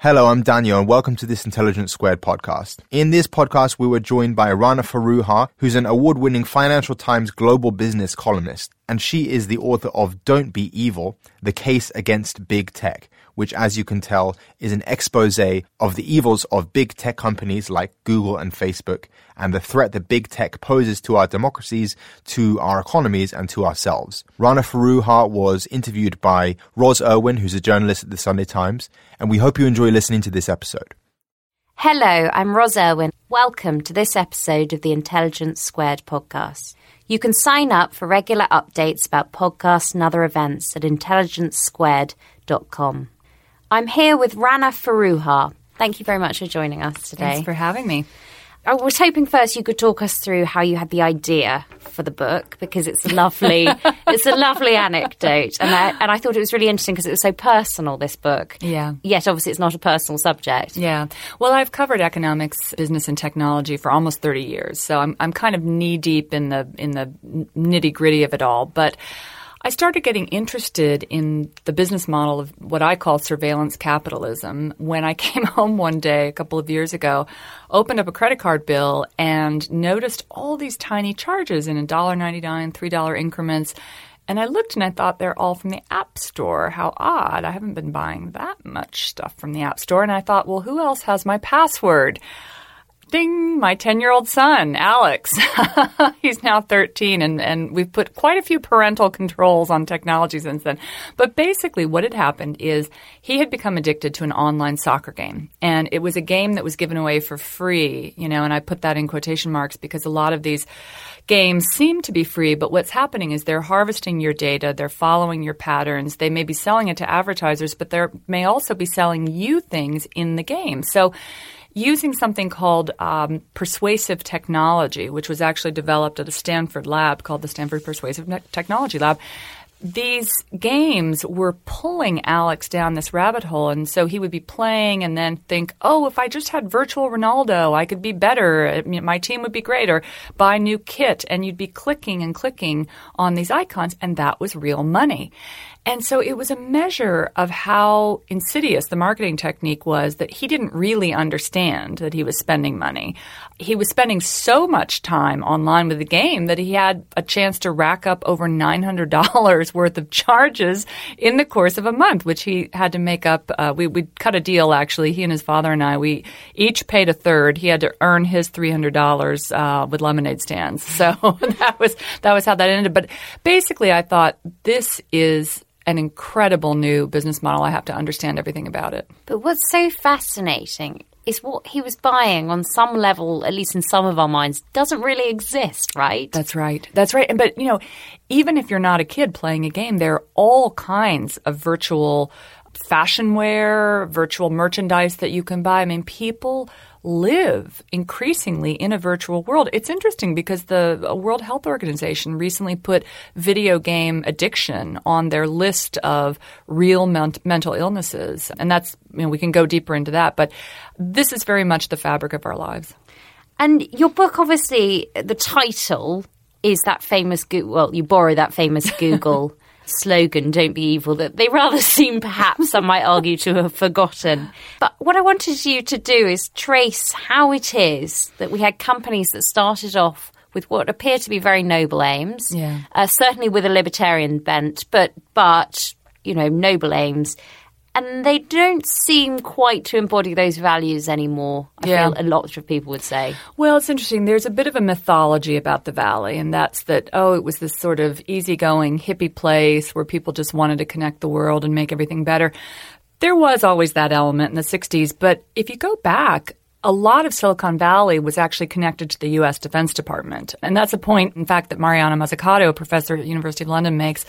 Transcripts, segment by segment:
Hello, I'm Daniel, and welcome to this Intelligence Squared podcast. In this podcast, we were joined by Rana Foroohar, who's an award winning Financial Times global business columnist, and she is the author of Don't Be Evil The Case Against Big Tech which, as you can tell, is an expose of the evils of big tech companies like Google and Facebook and the threat that big tech poses to our democracies, to our economies, and to ourselves. Rana Foroohar was interviewed by Roz Irwin, who's a journalist at the Sunday Times, and we hope you enjoy listening to this episode. Hello, I'm Roz Irwin. Welcome to this episode of the Intelligence Squared podcast. You can sign up for regular updates about podcasts and other events at intelligencesquared.com. I'm here with Rana Foroohar. Thank you very much for joining us today. Thanks for having me. I was hoping first you could talk us through how you had the idea for the book because it's a lovely, it's a lovely anecdote, and I and I thought it was really interesting because it was so personal. This book, yeah. Yet obviously it's not a personal subject. Yeah. Well, I've covered economics, business, and technology for almost thirty years, so I'm I'm kind of knee deep in the in the nitty gritty of it all, but. I started getting interested in the business model of what I call surveillance capitalism when I came home one day a couple of years ago, opened up a credit card bill, and noticed all these tiny charges in $1.99, $3 increments. And I looked and I thought they're all from the App Store. How odd. I haven't been buying that much stuff from the App Store. And I thought, well, who else has my password? Ding, my 10 year old son, Alex. He's now 13, and, and we've put quite a few parental controls on technology since then. But basically, what had happened is he had become addicted to an online soccer game. And it was a game that was given away for free, you know, and I put that in quotation marks because a lot of these games seem to be free, but what's happening is they're harvesting your data, they're following your patterns, they may be selling it to advertisers, but they may also be selling you things in the game. So using something called um, persuasive technology, which was actually developed at a Stanford lab called the Stanford Persuasive Technology Lab. These games were pulling Alex down this rabbit hole. And so he would be playing and then think, oh, if I just had virtual Ronaldo, I could be better. My team would be great. Or buy new kit. And you'd be clicking and clicking on these icons. And that was real money. And so it was a measure of how insidious the marketing technique was that he didn't really understand that he was spending money. He was spending so much time online with the game that he had a chance to rack up over $900 worth of charges in the course of a month, which he had to make up. Uh, we, we cut a deal, actually. He and his father and I, we each paid a third. He had to earn his $300 uh, with lemonade stands. So that was, that was how that ended. But basically, I thought this is an incredible new business model. I have to understand everything about it. But what's so fascinating is what he was buying on some level, at least in some of our minds, doesn't really exist, right? That's right. That's right. And But, you know, even if you're not a kid playing a game, there are all kinds of virtual fashion wear, virtual merchandise that you can buy. I mean, people live increasingly in a virtual world. It's interesting because the uh, World Health Organization recently put video game addiction on their list of real mental illnesses. And that's, you know, we can go deeper into that, but this is very much the fabric of our lives. And your book, obviously, the title is that famous, Google, well, you borrow that famous Google slogan, don't be evil, that they rather seem perhaps, I might argue, to have forgotten. But what I wanted you to do is trace how it is that we had companies that started off with what appear to be very noble aims, yeah. uh, certainly with a libertarian bent, but, but, you know, noble aims. And they don't seem quite to embody those values anymore. I Yeah. feel a lot of people would say. Well, it's interesting. There's a bit of a mythology about the valley, and that's that, oh, it was this sort of easygoing hippie place where people just wanted to connect the world and make everything better. There was always that element in the 60s, but if you go back, a lot of Silicon Valley was actually connected to the U.S. Defense Department. And that's a point, in fact, that Mariana Mazzucato, professor at University of London, makes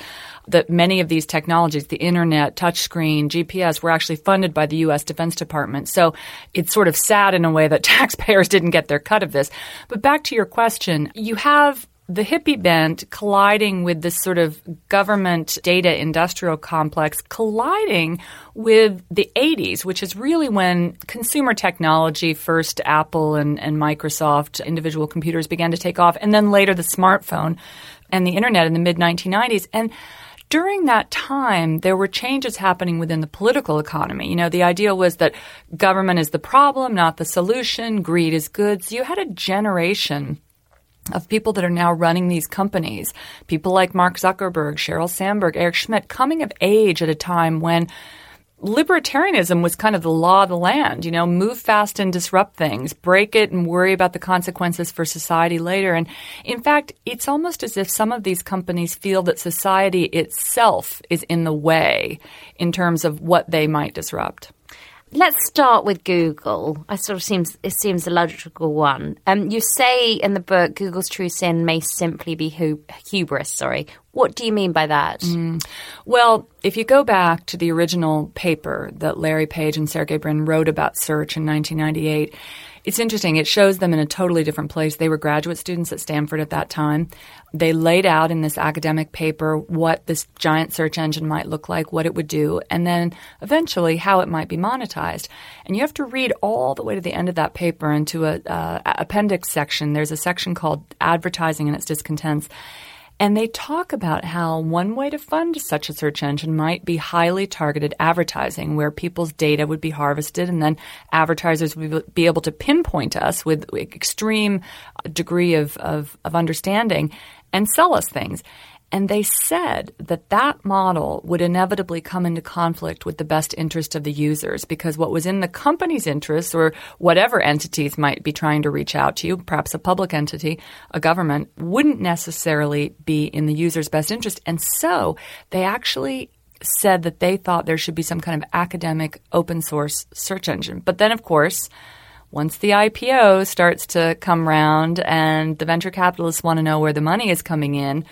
that many of these technologies, the internet, touchscreen, GPS, were actually funded by the U.S. Defense Department. So it's sort of sad in a way that taxpayers didn't get their cut of this. But back to your question, you have the hippie bent colliding with this sort of government data industrial complex colliding with the 80s, which is really when consumer technology, first Apple and, and Microsoft, individual computers began to take off, and then later the smartphone and the internet in the mid 1990s. And during that time, there were changes happening within the political economy. You know, the idea was that government is the problem, not the solution. Greed is good. So you had a generation of people that are now running these companies, people like Mark Zuckerberg, Sheryl Sandberg, Eric Schmidt, coming of age at a time when libertarianism was kind of the law of the land, you know, move fast and disrupt things, break it and worry about the consequences for society later. And in fact, it's almost as if some of these companies feel that society itself is in the way in terms of what they might disrupt. Let's start with Google. I sort of seems it seems a logical one. Um, you say in the book Google's true sin may simply be hu- hubris. Sorry, what do you mean by that? Well, if you go back to the original paper that Larry Page and Sergey Brin wrote about search in 1998, it's interesting. It shows them in a totally different place. They were graduate students at Stanford at that time. They laid out in this academic paper what this giant search engine might look like, what it would do, and then eventually how it might be monetized. And you have to read all the way to the end of that paper into a uh, appendix section. There's a section called advertising and its discontents. And they talk about how one way to fund such a search engine might be highly targeted advertising, where people's data would be harvested and then advertisers would be able to pinpoint us with extreme degree of, of, of understanding and sell us things. And they said that that model would inevitably come into conflict with the best interest of the users because what was in the company's interest or whatever entities might be trying to reach out to you, perhaps a public entity, a government, wouldn't necessarily be in the user's best interest. And so they actually said that they thought there should be some kind of academic open source search engine. But then, of course, once the IPO starts to come round and the venture capitalists want to know where the money is coming in,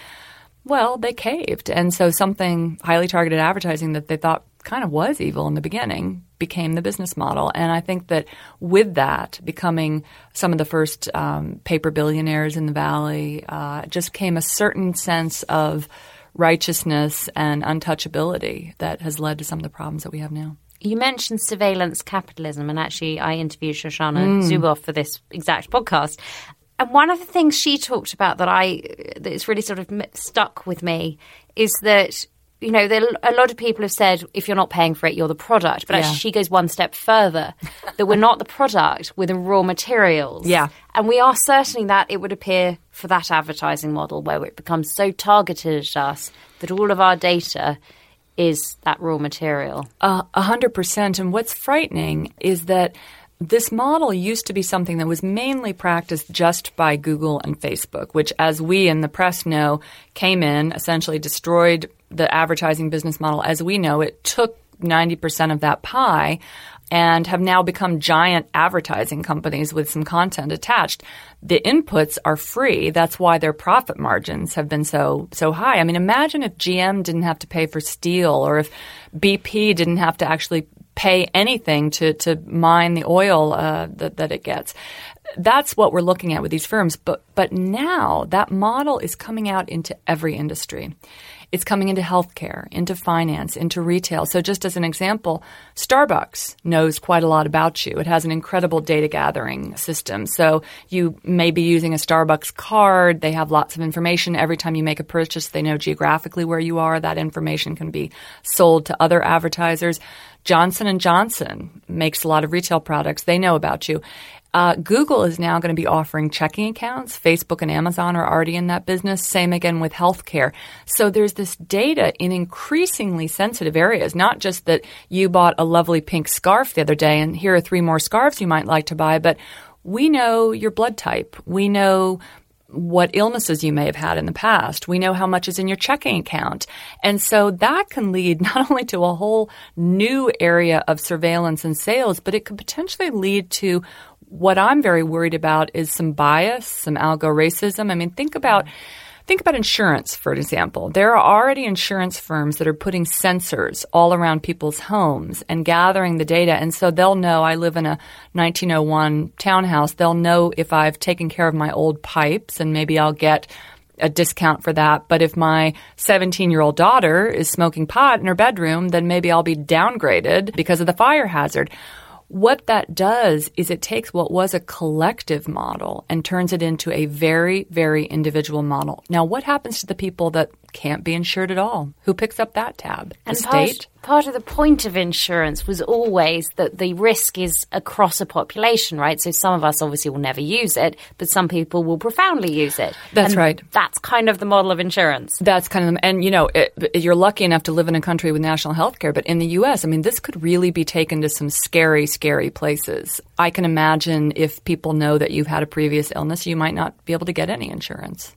well, they caved. And so something highly targeted advertising that they thought kind of was evil in the beginning became the business model. And I think that with that becoming some of the first um, paper billionaires in the Valley, uh, just came a certain sense of righteousness and untouchability that has led to some of the problems that we have now. You mentioned surveillance capitalism, and actually, I interviewed Shoshana Zuboff for this exact podcast. And one of the things she talked about that I that is really sort of stuck with me is that you know there, a lot of people have said if you're not paying for it, you're the product. But Yeah. actually, she goes one step further that we're not the product, we're the raw materials. Yeah. and we are certainly that. It would appear for that advertising model where it becomes so targeted at us that all of our data is that raw material. Uh, A hundred percent. And what's frightening is that this model used to be something that was mainly practiced just by Google and Facebook, which, as we in the press know, came in, essentially destroyed the advertising business model as we know it, took 90% of that pie and have now become giant advertising companies with some content attached. The inputs are free. That's why their profit margins have been so so high. I mean, imagine if GM didn't have to pay for steel or if BP didn't have to actually pay anything to, to mine the oil uh, that, that it gets. That's what we're looking at with these firms. But, but now that model is coming out into every industry. It's coming into healthcare, into finance, into retail. So just as an example, Starbucks knows quite a lot about you. It has an incredible data gathering system. So you may be using a Starbucks card. They have lots of information. Every time you make a purchase, they know geographically where you are. That information can be sold to other advertisers. Johnson and Johnson makes a lot of retail products. They know about you. Uh, Google is now going to be offering checking accounts. Facebook and Amazon are already in that business. Same again with healthcare. So there's this data in increasingly sensitive areas, not just that you bought a lovely pink scarf the other day and here are three more scarves you might like to buy, but we know your blood type. We know what illnesses you may have had in the past. We know how much is in your checking account. And so that can lead not only to a whole new area of surveillance and sales, but it could potentially lead to what I'm very worried about is some bias, some algo racism. I mean, think about think about insurance, for example. There are already insurance firms that are putting sensors all around people's homes and gathering the data. And so they'll know I live in a 1901 townhouse. They'll know if I've taken care of my old pipes and maybe I'll get a discount for that. But if my 17 year old daughter is smoking pot in her bedroom, then maybe I'll be downgraded because of the fire hazard. What that does is it takes what was a collective model and turns it into a very, very individual model. Now, what happens to the people that can't be insured at all? Who picks up that tab? The And state? part, part of the point of insurance was always that the risk is across a population, right? So some of us obviously will never use it, but some people will profoundly use it. That's And right. That's kind of the model of insurance. That's kind of, the, and you know, it, you're lucky enough to live in a country with national health care, but in the U.S., I mean, this could really be taken to some scary, scary places. I can imagine if people know that you've had a previous illness, you might not be able to get any insurance.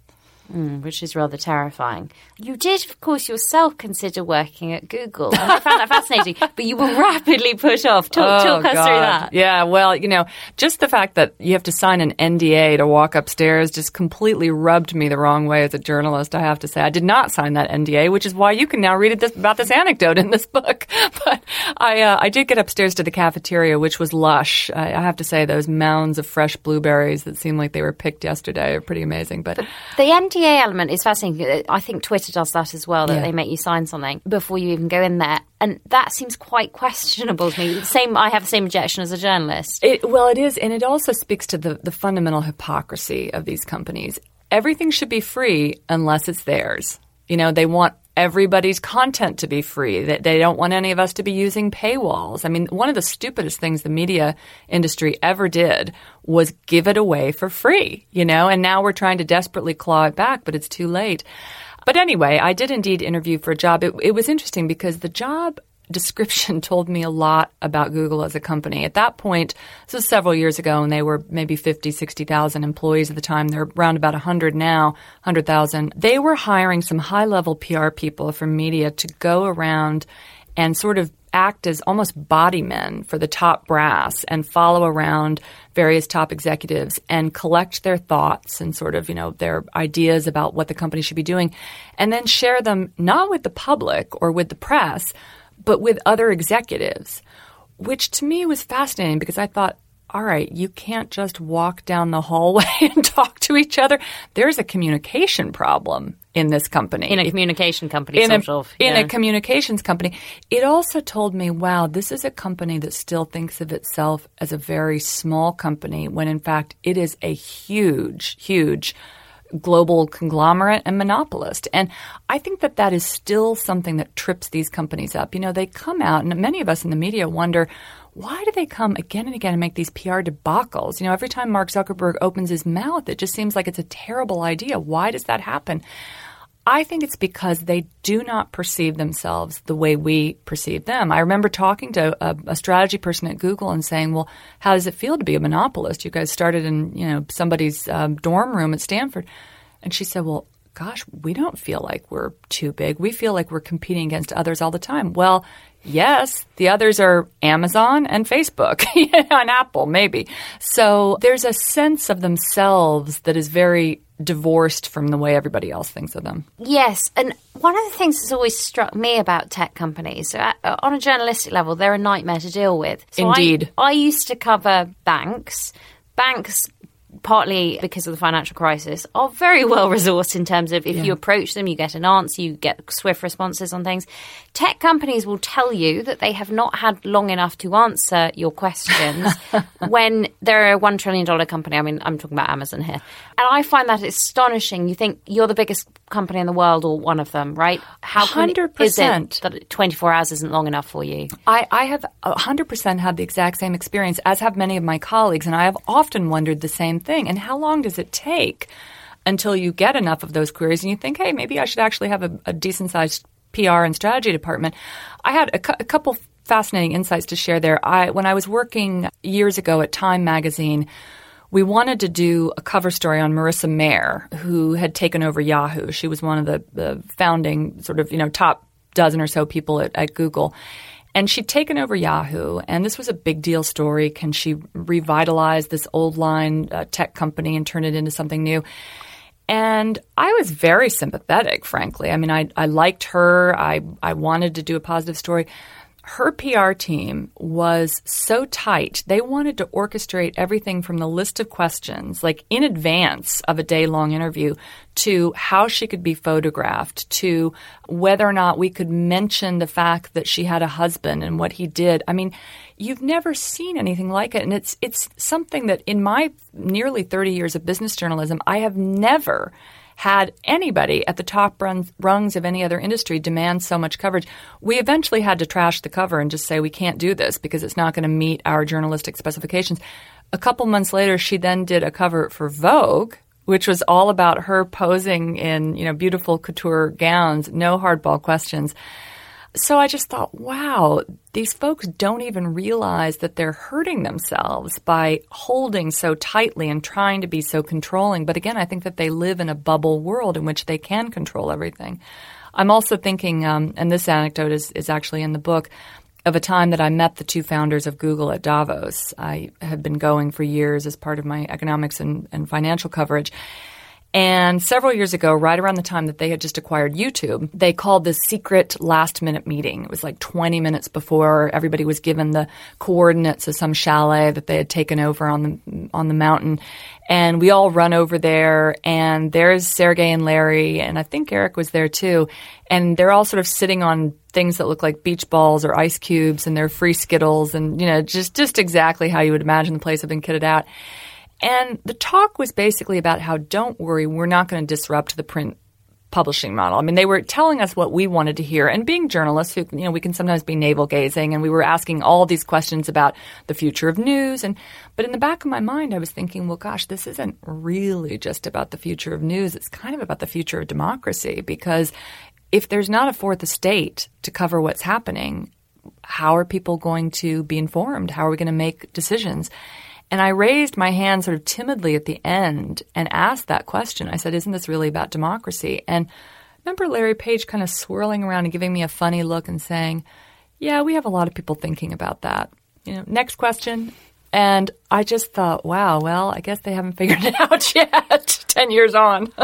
Mm, which is rather terrifying. You did, of course, yourself consider working at Google, and I found that fascinating. But you were rapidly put off. Talk, talk us through that. Oh, Yeah, well, you know, just the fact that you have to sign an NDA to walk upstairs just completely rubbed me the wrong way as a journalist. I have to say, I did not sign that NDA, which is why you can now read this, about this anecdote in this book. But I, uh, I did get upstairs to the cafeteria, which was lush. I, I have to say, those mounds of fresh blueberries that seemed like they were picked yesterday are pretty amazing. But The NDA element is fascinating. Uh, I think Twitter does that as well, that Yeah. they make you sign something before you even go in there. And that seems quite questionable to me. Same, I have the same objection as a journalist. It, well, it is, and it also speaks to the, the fundamental hypocrisy of these companies. Everything should be free unless it's theirs. You know, they want everybody's content to be free. that they don't want any of us to be using paywalls. I mean, one of the stupidest things the media industry ever did was give it away for free, you know, and now we're trying to desperately claw it back, but it's too late. But anyway, I did indeed interview for a job. It, it was interesting because the job description told me a lot about Google as a company. At that point, this was several years ago, and they were maybe 50, 60,000 employees at the time. They're around about 100 now, 100,000. They were hiring some high level PR people from media to go around and sort of act as almost body men for the top brass and follow around various top executives and collect their thoughts and sort of, you know, their ideas about what the company should be doing and then share them not with the public or with the press, but with other executives, which to me was fascinating because I thought, all right, you can't just walk down the hallway and talk to each other. There's a communication problem in this company. In a communication company, in, a, of. in a communications company. It also told me, wow, this is a company that still thinks of itself as a very small company when in fact it is a huge, huge global conglomerate and monopolist. And I think that that is still something that trips these companies up. You know, they come out, and many of us in the media wonder, why do they come again and again and make these PR debacles? You know, every time Mark Zuckerberg opens his mouth, it just seems like it's a terrible idea. Why does that happen? I think it's because they do not perceive themselves the way we perceive them. I remember talking to a, a, strategy person at Google and saying, "Well, how does it feel to be a monopolist? You guys started in you know somebody's um, dorm room at Stanford," and she said, "Well." Gosh, we don't feel like we're too big. We feel like we're competing against others all the time. Well, yes, the others are Amazon and Facebook and Apple, maybe. So there's a sense of themselves that is very divorced from the way everybody else thinks of them. Yes, and one of the things that's always struck me about tech companies, so uh, uh, on a journalistic level, they're a nightmare to deal with. So Indeed. I, I used to cover banks. Banks partly because of the financial crisis, are very well resourced in terms of if Yeah. you approach them, you get an answer, you get swift responses on things. Tech companies will tell you that they have not had long enough to answer your questions when they're a $1 trillion company. I mean, I'm talking about Amazon here. And I find that astonishing. You think you're the biggest company in the world or one of them, right? How come it- is it 100%. that 24 hours isn't long enough for you? I, I have 100% had the exact same experience, as have many of my colleagues, and I have often wondered the same thing. And how long does it take until you get enough of those queries and you think, hey, maybe I should actually have a, a decent sized PR and strategy department? I had a, cou- a couple fascinating insights to share there. I, when I was working years ago at Time Magazine, we wanted to do a cover story on Marissa Mayer, who had taken over Yahoo. She was one of the, the founding sort of, you know, top dozen or so people at, at Google. And she'd taken over Yahoo, and this was a big deal story. Can she revitalize this old line uh, tech company and turn it into something new? And I was very sympathetic, frankly. I mean, I, I liked her. I, I wanted to do a positive story. Her PR team was so tight. They wanted to orchestrate everything from the list of questions, like in advance of a day long interview, to how she could be photographed, to whether or not we could mention the fact that she had a husband and what he did. I mean, you've never seen anything like it. And it's, it's something that in my nearly 30 years of business journalism, I have never had anybody at the top runs, rungs of any other industry demand so much coverage. We eventually had to trash the cover and just say we can't do this because it's not going to meet our journalistic specifications. A couple months later, she then did a cover for Vogue, which was all about her posing in you know beautiful couture gowns, no hardball questions. So I just thought, wow, these folks don't even realize that they're hurting themselves by holding so tightly and trying to be so controlling. But again, I think that they live in a bubble world in which they can control everything. I'm also thinking, um, and this anecdote is, is actually in the book, of a time that I met the two founders of Google at Davos. I had been going for years as part of my economics and, and financial coverage. And several years ago, right around the time that they had just acquired YouTube, they called this secret last minute meeting. It was like 20 minutes before everybody was given the coordinates of some chalet that they had taken over on the, on the mountain. And we all run over there and there's Sergey and Larry and I think Eric was there too. And they're all sort of sitting on things that look like beach balls or ice cubes and they're free Skittles and, you know, just, just exactly how you would imagine the place had been kitted out. And the talk was basically about how don't worry, we're not going to disrupt the print publishing model. I mean, they were telling us what we wanted to hear. And being journalists, who, you know, we can sometimes be navel gazing and we were asking all these questions about the future of news. And, but in the back of my mind, I was thinking, well, gosh, this isn't really just about the future of news. It's kind of about the future of democracy because if there's not a fourth estate to cover what's happening, how are people going to be informed? How are we going to make decisions? And I raised my hand sort of timidly at the end and asked that question. I said, Isn't this really about democracy? And I remember Larry Page kind of swirling around and giving me a funny look and saying, Yeah, we have a lot of people thinking about that. You know, next question. And I just thought, wow, well, I guess they haven't figured it out yet, 10 years on.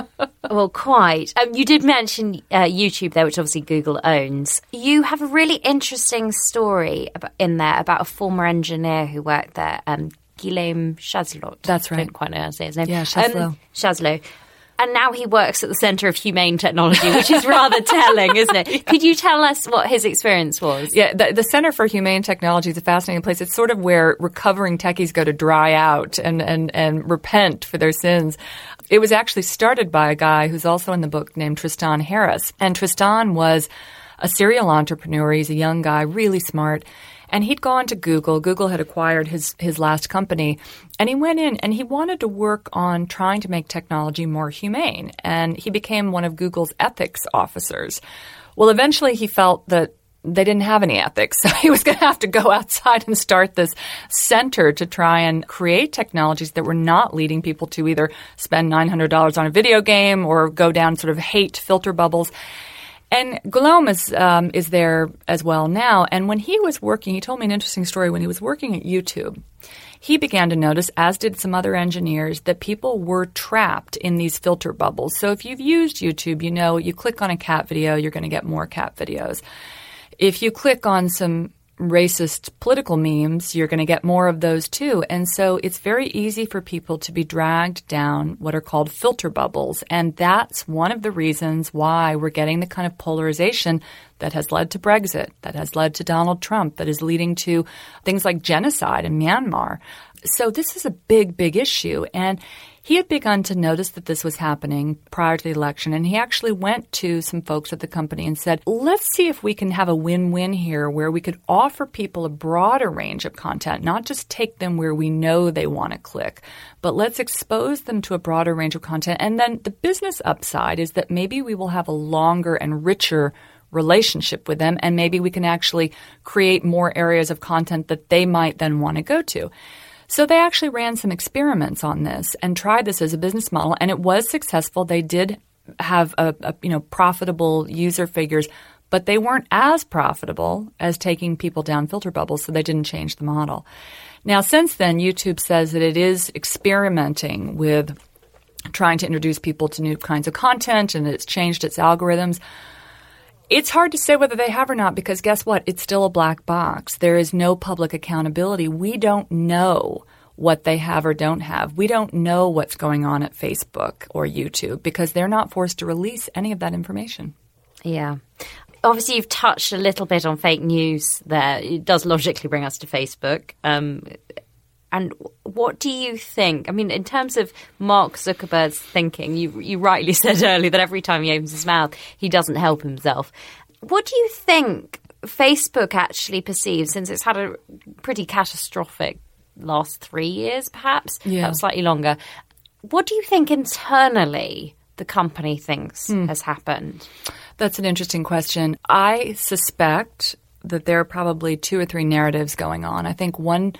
Well, quite. Um, you did mention uh, YouTube there, which obviously Google owns. You have a really interesting story about, in there about a former engineer who worked there, um, Guillaume Chaslot. That's right. I don't quite know how to say his name. Yeah, Chaslot. Um, Chaslot. And now he works at the Centre of Humane Technology, which is rather telling, isn't it? Could you tell us what his experience was? Yeah, the, the Center for Humane Technology is a fascinating place. It's sort of where recovering techies go to dry out and, and, and repent for their sins. It was actually started by a guy who's also in the book named Tristan Harris. And Tristan was a serial entrepreneur. He's a young guy, really smart. And he'd gone to Google. Google had acquired his, his last company. And he went in and he wanted to work on trying to make technology more humane. And he became one of Google's ethics officers. Well, eventually he felt that they didn't have any ethics. So he was going to have to go outside and start this center to try and create technologies that were not leading people to either spend $900 on a video game or go down sort of hate filter bubbles. And Guillaume is um, is there as well now. And when he was working, he told me an interesting story. When he was working at YouTube, he began to notice, as did some other engineers, that people were trapped in these filter bubbles. So if you've used YouTube, you know you click on a cat video, you're going to get more cat videos. If you click on some racist political memes, you're going to get more of those too. And so it's very easy for people to be dragged down what are called filter bubbles. And that's one of the reasons why we're getting the kind of polarization that has led to Brexit, that has led to Donald Trump, that is leading to things like genocide in Myanmar. So this is a big, big issue. And he had begun to notice that this was happening prior to the election, and he actually went to some folks at the company and said, Let's see if we can have a win win here where we could offer people a broader range of content, not just take them where we know they want to click, but let's expose them to a broader range of content. And then the business upside is that maybe we will have a longer and richer relationship with them, and maybe we can actually create more areas of content that they might then want to go to. So they actually ran some experiments on this and tried this as a business model, and it was successful. They did have a, a you know profitable user figures, but they weren't as profitable as taking people down filter bubbles, so they didn't change the model. Now, since then, YouTube says that it is experimenting with trying to introduce people to new kinds of content and it's changed its algorithms. It's hard to say whether they have or not because guess what? It's still a black box. There is no public accountability. We don't know what they have or don't have. We don't know what's going on at Facebook or YouTube because they're not forced to release any of that information. Yeah. Obviously, you've touched a little bit on fake news there. It does logically bring us to Facebook. Um, and what do you think? I mean, in terms of Mark Zuckerberg's thinking, you you rightly said earlier that every time he opens his mouth, he doesn't help himself. What do you think Facebook actually perceives, since it's had a pretty catastrophic last three years, perhaps, yeah. slightly longer? What do you think internally the company thinks hmm. has happened? That's an interesting question. I suspect that there are probably two or three narratives going on. I think one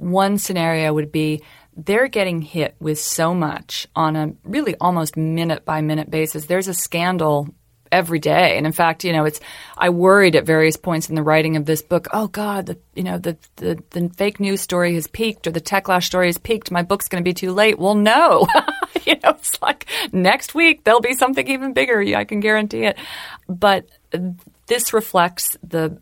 one scenario would be they're getting hit with so much on a really almost minute by minute basis. There's a scandal every day. And in fact, you know, it's I worried at various points in the writing of this book, oh God, the you know, the the, the fake news story has peaked or the techlash story has peaked. My book's gonna be too late. Well no. you know, it's like next week there'll be something even bigger. I can guarantee it. But this reflects the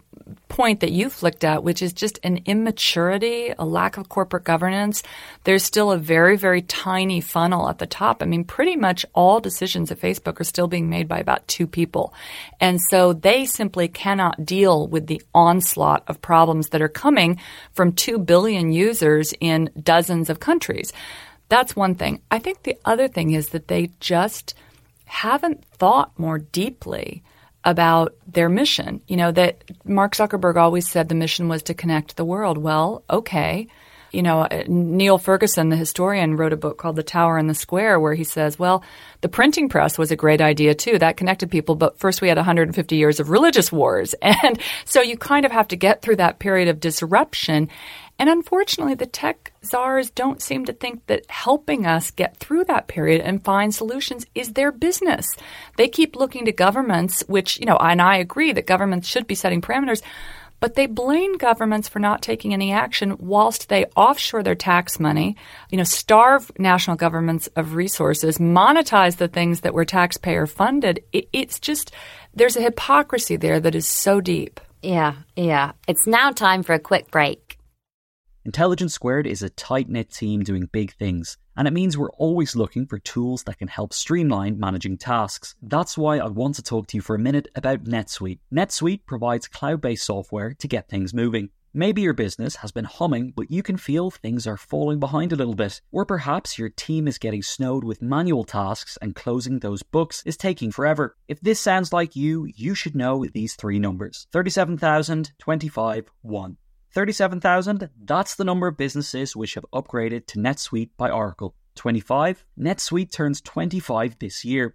point that you flicked at, which is just an immaturity, a lack of corporate governance. There's still a very, very tiny funnel at the top. I mean, pretty much all decisions at Facebook are still being made by about two people. And so they simply cannot deal with the onslaught of problems that are coming from 2 billion users in dozens of countries. That's one thing. I think the other thing is that they just haven't thought more deeply about their mission. You know, that Mark Zuckerberg always said the mission was to connect the world. Well, okay. You know, uh, Niall Ferguson, the historian, wrote a book called The Tower and the Square, where he says, well, the printing press was a great idea too. That connected people, but first we had 150 years of religious wars. And so you kind of have to get through that period of disruption. And unfortunately, the tech czars don't seem to think that helping us get through that period and find solutions is their business. They keep looking to governments, which, you know, and I agree that governments should be setting parameters, but they blame governments for not taking any action whilst they offshore their tax money, you know, starve national governments of resources, monetize the things that were taxpayer funded. It, it's just, there's a hypocrisy there that is so deep. Yeah, yeah. It's now time for a quick break. Intelligence Squared is a tight knit team doing big things, and it means we're always looking for tools that can help streamline managing tasks. That's why I want to talk to you for a minute about NetSuite. NetSuite provides cloud based software to get things moving. Maybe your business has been humming, but you can feel things are falling behind a little bit. Or perhaps your team is getting snowed with manual tasks and closing those books is taking forever. If this sounds like you, you should know these three numbers 37,000, 25, 1. 37,000, that's the number of businesses which have upgraded to NetSuite by Oracle. 25, NetSuite turns 25 this year.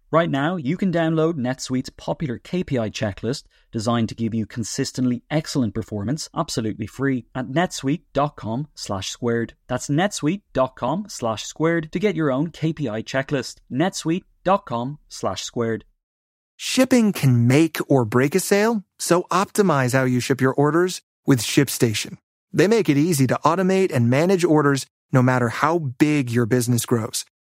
Right now, you can download NetSuite's popular KPI checklist designed to give you consistently excellent performance absolutely free at netsuite.com slash squared. That's netsuite.com slash squared to get your own KPI checklist. netsuite.com slash squared. Shipping can make or break a sale, so optimize how you ship your orders with ShipStation. They make it easy to automate and manage orders no matter how big your business grows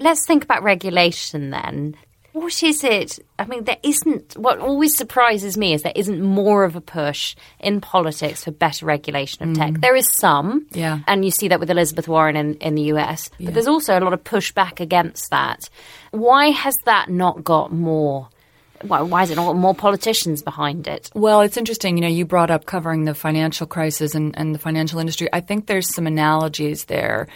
Let's think about regulation then. What is it? I mean, there isn't. What always surprises me is there isn't more of a push in politics for better regulation of mm. tech. There is some, Yeah. and you see that with Elizabeth Warren in, in the US, but there's also a lot of pushback against that. Why has that not got more? Why, why has it not got more politicians behind it? Well, it's interesting. You know, you brought up covering the financial crisis and, and the financial industry. I think there's some analogies there.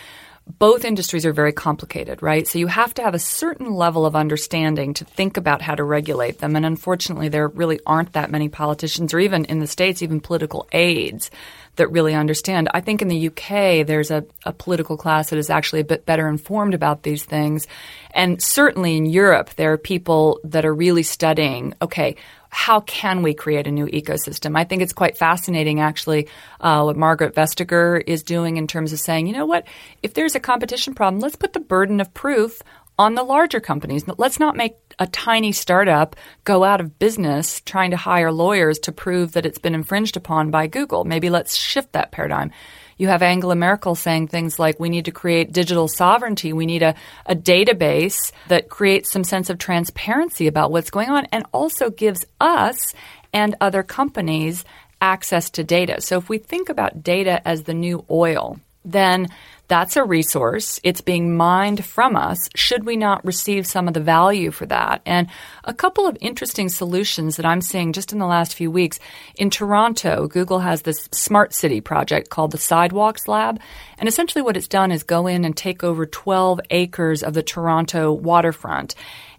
Both industries are very complicated, right? So you have to have a certain level of understanding to think about how to regulate them. And unfortunately, there really aren't that many politicians or even in the States, even political aides that really understand. I think in the UK, there's a, a political class that is actually a bit better informed about these things. And certainly in Europe, there are people that are really studying, okay, how can we create a new ecosystem? I think it's quite fascinating, actually, uh, what Margaret Vestager is doing in terms of saying, you know what, if there's a competition problem, let's put the burden of proof on the larger companies. Let's not make a tiny startup go out of business trying to hire lawyers to prove that it's been infringed upon by Google. Maybe let's shift that paradigm. You have Angela Merkel saying things like, we need to create digital sovereignty. We need a, a database that creates some sense of transparency about what's going on and also gives us and other companies access to data. So if we think about data as the new oil, then that's a resource. It's being mined from us. Should we not receive some of the value for that? And a couple of interesting solutions that I'm seeing just in the last few weeks. In Toronto, Google has this smart city project called the Sidewalks Lab. And essentially what it's done is go in and take over 12 acres of the Toronto waterfront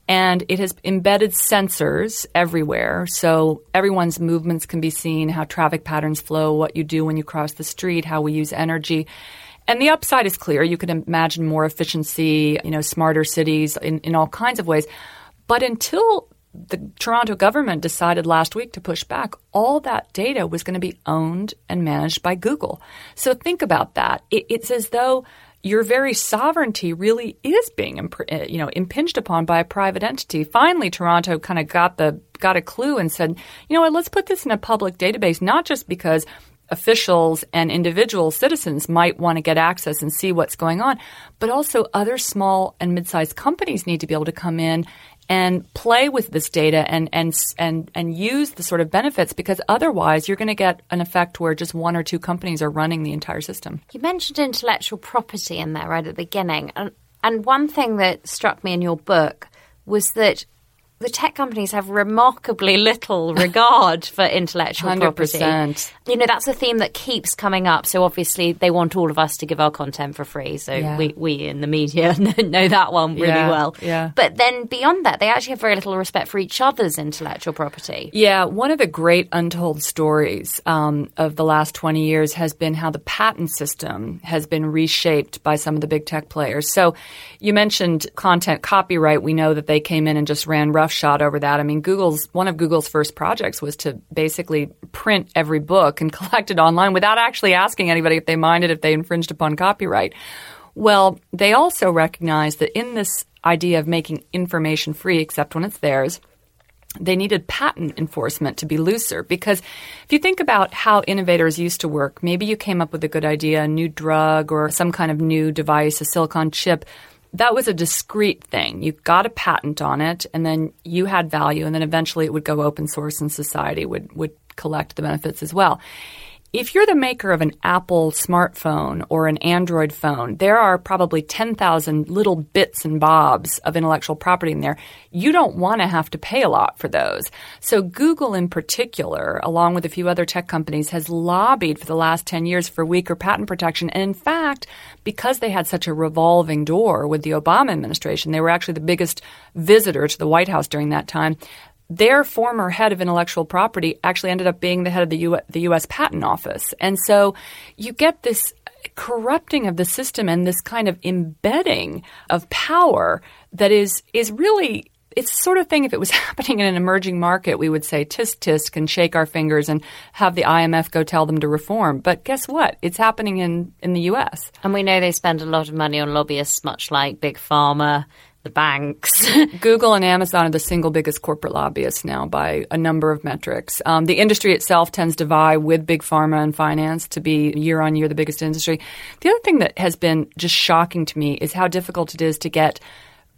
and it has embedded sensors everywhere so everyone's movements can be seen how traffic patterns flow what you do when you cross the street how we use energy and the upside is clear you can imagine more efficiency you know smarter cities in, in all kinds of ways but until the Toronto government decided last week to push back, all that data was going to be owned and managed by Google. So think about that. It, it's as though your very sovereignty really is being imp- uh, you know impinged upon by a private entity. Finally, Toronto kind of got the got a clue and said, you know what, let's put this in a public database, not just because officials and individual citizens might want to get access and see what's going on, but also other small and mid-sized companies need to be able to come in and play with this data and and and and use the sort of benefits because otherwise you're going to get an effect where just one or two companies are running the entire system. You mentioned intellectual property in there right at the beginning. And, and one thing that struck me in your book was that the tech companies have remarkably little regard for intellectual property. 100%. You know, that's a theme that keeps coming up. So obviously they want all of us to give our content for free. So Yeah. we, we in the media know that one really Yeah, well. yeah. But then beyond that, they actually have very little respect for each other's intellectual property. Yeah, one of the great untold stories um, of the last 20 years has been how the patent system has been reshaped by some of the big tech players. So you mentioned content copyright. We know that they came in and just ran roughshod over that. I mean, Google's one of Google's first projects was to basically print every book and collect it online without actually asking anybody if they minded if they infringed upon copyright. Well, they also recognize that in this idea of making information free, except when it's theirs, they needed patent enforcement to be looser because if you think about how innovators used to work, maybe you came up with a good idea, a new drug or some kind of new device, a silicon chip. That was a discrete thing. You got a patent on it, and then you had value, and then eventually it would go open source, and society would would collect the benefits as well. If you're the maker of an Apple smartphone or an Android phone, there are probably 10,000 little bits and bobs of intellectual property in there. You don't want to have to pay a lot for those. So Google in particular, along with a few other tech companies, has lobbied for the last 10 years for weaker patent protection. And in fact, because they had such a revolving door with the Obama administration, they were actually the biggest visitor to the White House during that time their former head of intellectual property actually ended up being the head of the, U- the U.S. Patent Office. And so you get this corrupting of the system and this kind of embedding of power that is is really it's the sort of thing if it was happening in an emerging market we would say tisk tisk and shake our fingers and have the IMF go tell them to reform but guess what it's happening in in the US and we know they spend a lot of money on lobbyists much like big pharma the banks. Google and Amazon are the single biggest corporate lobbyists now by a number of metrics. Um, the industry itself tends to vie with big pharma and finance to be year on year the biggest industry. The other thing that has been just shocking to me is how difficult it is to get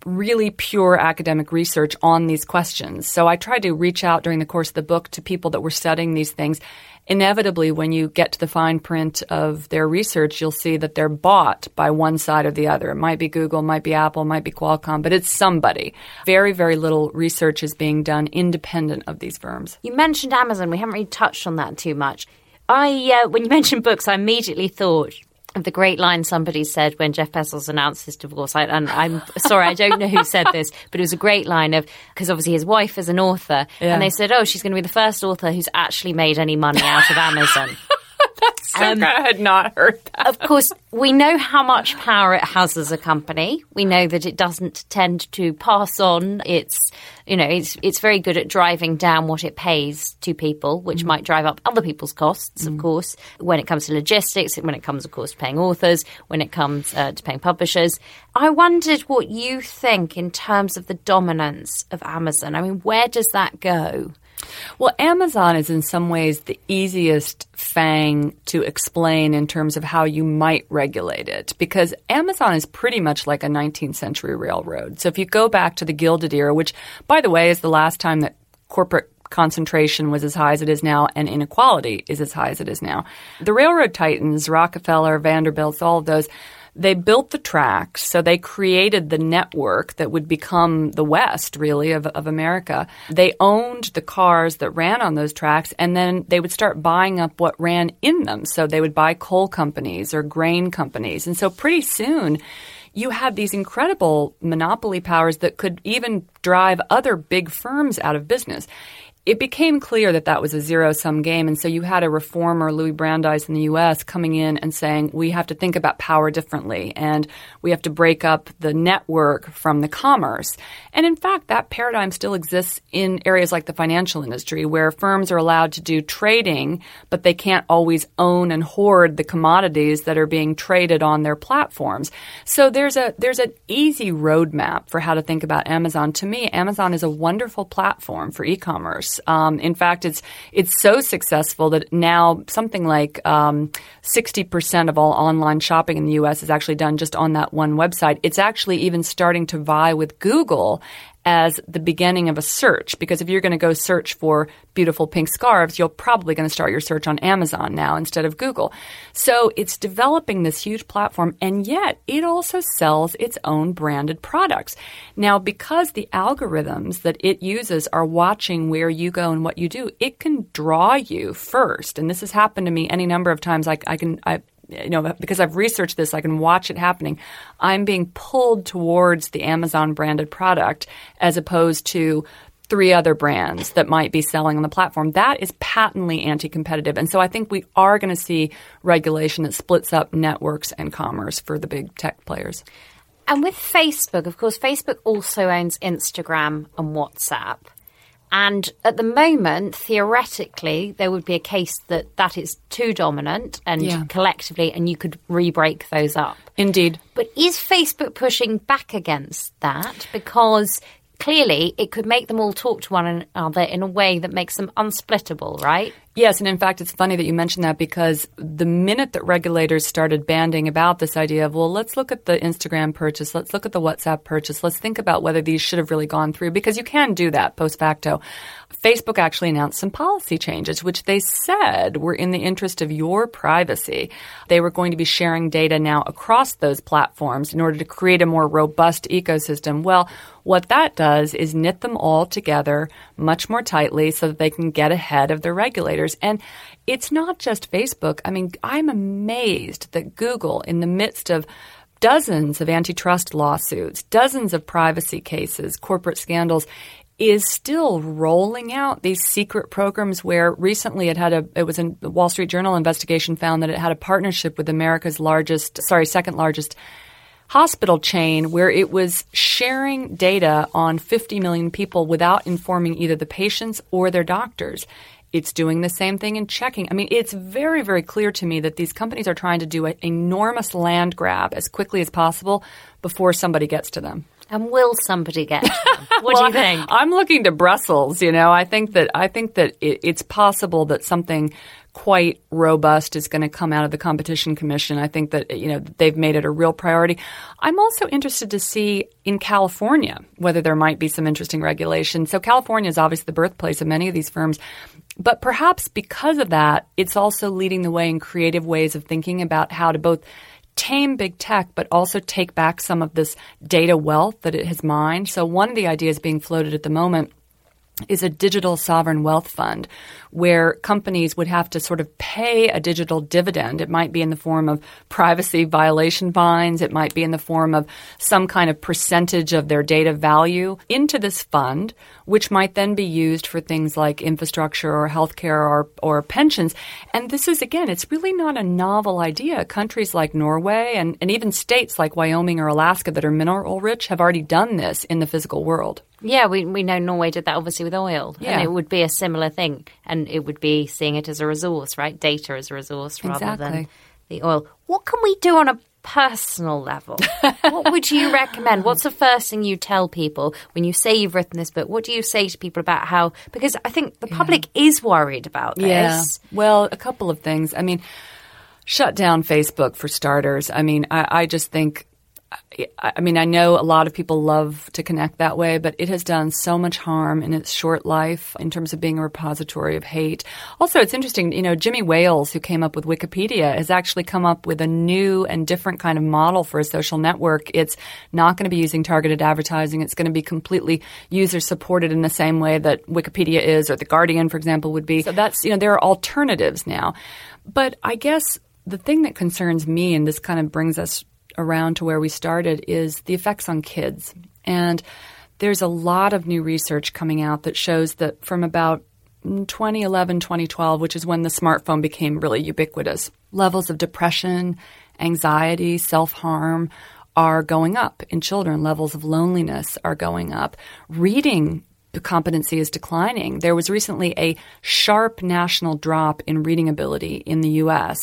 really pure academic research on these questions. So I tried to reach out during the course of the book to people that were studying these things inevitably, when you get to the fine print of their research, you'll see that they're bought by one side or the other. It might be Google, might be Apple, might be Qualcomm, but it's somebody. Very, very little research is being done independent of these firms. You mentioned Amazon. We haven't really touched on that too much. I, uh, when you mentioned books, I immediately thought the great line somebody said when Jeff Bezos announced his divorce. I, and I'm sorry, I don't know who said this, but it was a great line of because obviously his wife is an author, yeah. and they said, "Oh, she's going to be the first author who's actually made any money out of Amazon." Um, I had not heard that. Of course, we know how much power it has as a company. We know that it doesn't tend to pass on its, you know, it's it's very good at driving down what it pays to people, which mm. might drive up other people's costs, of course. When it comes to logistics, when it comes, of course, to paying authors, when it comes uh, to paying publishers. I wondered what you think in terms of the dominance of Amazon. I mean, where does that go? Well, Amazon is in some ways the easiest FAANG to explain in terms of how you might regulate it because Amazon is pretty much like a 19th century railroad. So if you go back to the Gilded Era, which, by the way, is the last time that corporate concentration was as high as it is now and inequality is as high as it is now. The railroad titans, Rockefeller, Vanderbilt, all of those, they built the tracks, so they created the network that would become the West, really, of, of America. They owned the cars that ran on those tracks, and then they would start buying up what ran in them. So they would buy coal companies or grain companies. And so pretty soon, you had these incredible monopoly powers that could even drive other big firms out of business it became clear that that was a zero sum game. And so you had a reformer, Louis Brandeis in the US, coming in and saying, we have to think about power differently and we have to break up the network from the commerce. And in fact, that paradigm still exists in areas like the financial industry where firms are allowed to do trading, but they can't always own and hoard the commodities that are being traded on their platforms. So there's a, there's an easy roadmap for how to think about Amazon. To me, Amazon is a wonderful platform for e-commerce. Um, in fact, it's it's so successful that now something like um, sixty um, percent of all online shopping in the U.S. is actually done just on that one website. It's actually even starting to vie with Google as the beginning of a search because if you're going to go search for beautiful pink scarves, you're probably going to start your search on Amazon now instead of Google. So it's developing this huge platform and yet it also sells its own branded products. Now, because the algorithms that it uses are watching where you go and what you do, it can draw you first. And this has happened to me any number of times. Like I can, I, you know, because I've researched this, I can watch it happening. I'm being pulled towards the Amazon branded product as opposed to three other brands that might be selling on the platform. That is patently anti competitive. And so I think we are going to see regulation that splits up networks and commerce for the big tech players. And with Facebook, of course, Facebook also owns Instagram and WhatsApp. And at the moment, theoretically, there would be a case that that is too dominant and yeah. collectively, and you could re break those up. Indeed. But is Facebook pushing back against that? Because clearly it could make them all talk to one another in a way that makes them unsplittable, right? Yes, and in fact, it's funny that you mentioned that because the minute that regulators started banding about this idea of, well, let's look at the Instagram purchase, let's look at the WhatsApp purchase, let's think about whether these should have really gone through, because you can do that post facto. Facebook actually announced some policy changes, which they said were in the interest of your privacy. They were going to be sharing data now across those platforms in order to create a more robust ecosystem. Well, what that does is knit them all together much more tightly so that they can get ahead of their regulators. And it's not just Facebook. I mean, I'm amazed that Google, in the midst of dozens of antitrust lawsuits, dozens of privacy cases, corporate scandals, is still rolling out these secret programs where recently it had a it was a Wall Street Journal investigation found that it had a partnership with America's largest sorry second largest hospital chain where it was sharing data on 50 million people without informing either the patients or their doctors. It's doing the same thing in checking. I mean, it's very, very clear to me that these companies are trying to do an enormous land grab as quickly as possible before somebody gets to them. And will somebody get? to them? What Well, do you think? I'm looking to Brussels. You know, I think that I think that it, it's possible that something quite robust is going to come out of the competition commission. I think that you know they've made it a real priority. I'm also interested to see in California whether there might be some interesting regulation. So California is obviously the birthplace of many of these firms. But perhaps because of that, it's also leading the way in creative ways of thinking about how to both tame big tech, but also take back some of this data wealth that it has mined. So one of the ideas being floated at the moment is a digital sovereign wealth fund where companies would have to sort of pay a digital dividend. It might be in the form of privacy violation fines. It might be in the form of some kind of percentage of their data value into this fund, which might then be used for things like infrastructure or healthcare or, or pensions. And this is, again, it's really not a novel idea. Countries like Norway and, and even states like Wyoming or Alaska that are mineral rich have already done this in the physical world. Yeah, we we know Norway did that obviously with oil, Yeah. and it would be a similar thing, and it would be seeing it as a resource, right? Data as a resource rather than the oil. What can we do on a personal level? what would you recommend? What's the first thing you tell people when you say you've written this book? What do you say to people about how? Because I think the public is worried about this. Yeah. Well, a couple of things. I mean, shut down Facebook for starters. I mean, I, I just think. I mean, I know a lot of people love to connect that way, but it has done so much harm in its short life in terms of being a repository of hate. Also, it's interesting, you know, Jimmy Wales, who came up with Wikipedia, has actually come up with a new and different kind of model for a social network. It's not going to be using targeted advertising. It's going to be completely user supported in the same way that Wikipedia is or The Guardian, for example, would be. So that's, you know, there are alternatives now. But I guess the thing that concerns me, and this kind of brings us around to where we started, is the effects on kids. And there's a lot of new research coming out that shows that from about 2011, 2012, which is when the smartphone became really ubiquitous, levels of depression, anxiety, self harm are going up in children. Levels of loneliness are going up. Reading competency is declining. There was recently a sharp national drop in reading ability in the US,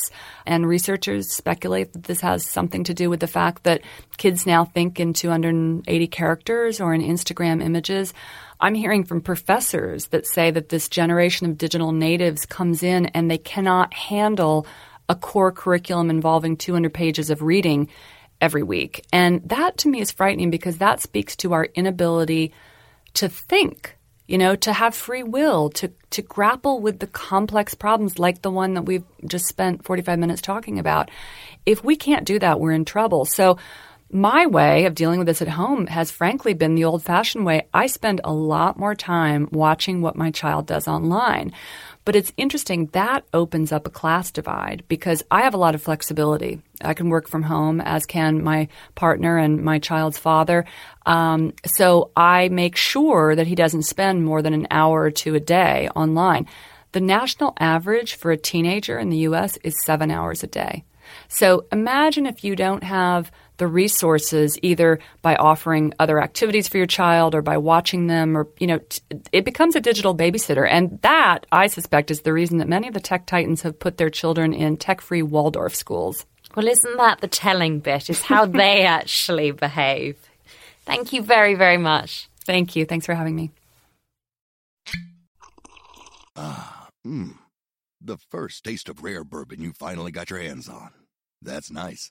and researchers speculate that this has something to do with the fact that kids now think in 280 characters or in Instagram images. I'm hearing from professors that say that this generation of digital natives comes in and they cannot handle a core curriculum involving 200 pages of reading every week. And that to me is frightening because that speaks to our inability to think, you know, to have free will, to, to grapple with the complex problems like the one that we've just spent 45 minutes talking about. If we can't do that, we're in trouble. So, my way of dealing with this at home has frankly been the old fashioned way. I spend a lot more time watching what my child does online. But it's interesting that opens up a class divide because I have a lot of flexibility. I can work from home, as can my partner and my child's father. Um, so I make sure that he doesn't spend more than an hour or two a day online. The national average for a teenager in the U.S. is seven hours a day. So imagine if you don't have the resources either by offering other activities for your child or by watching them or you know t- it becomes a digital babysitter and that I suspect is the reason that many of the tech titans have put their children in tech-free Waldorf schools. Well, isn't that the telling bit? Is how they actually behave. Thank you very, very much. Thank you. Thanks for having me. Ah, hmm. The first taste of rare bourbon you finally got your hands on. That's nice.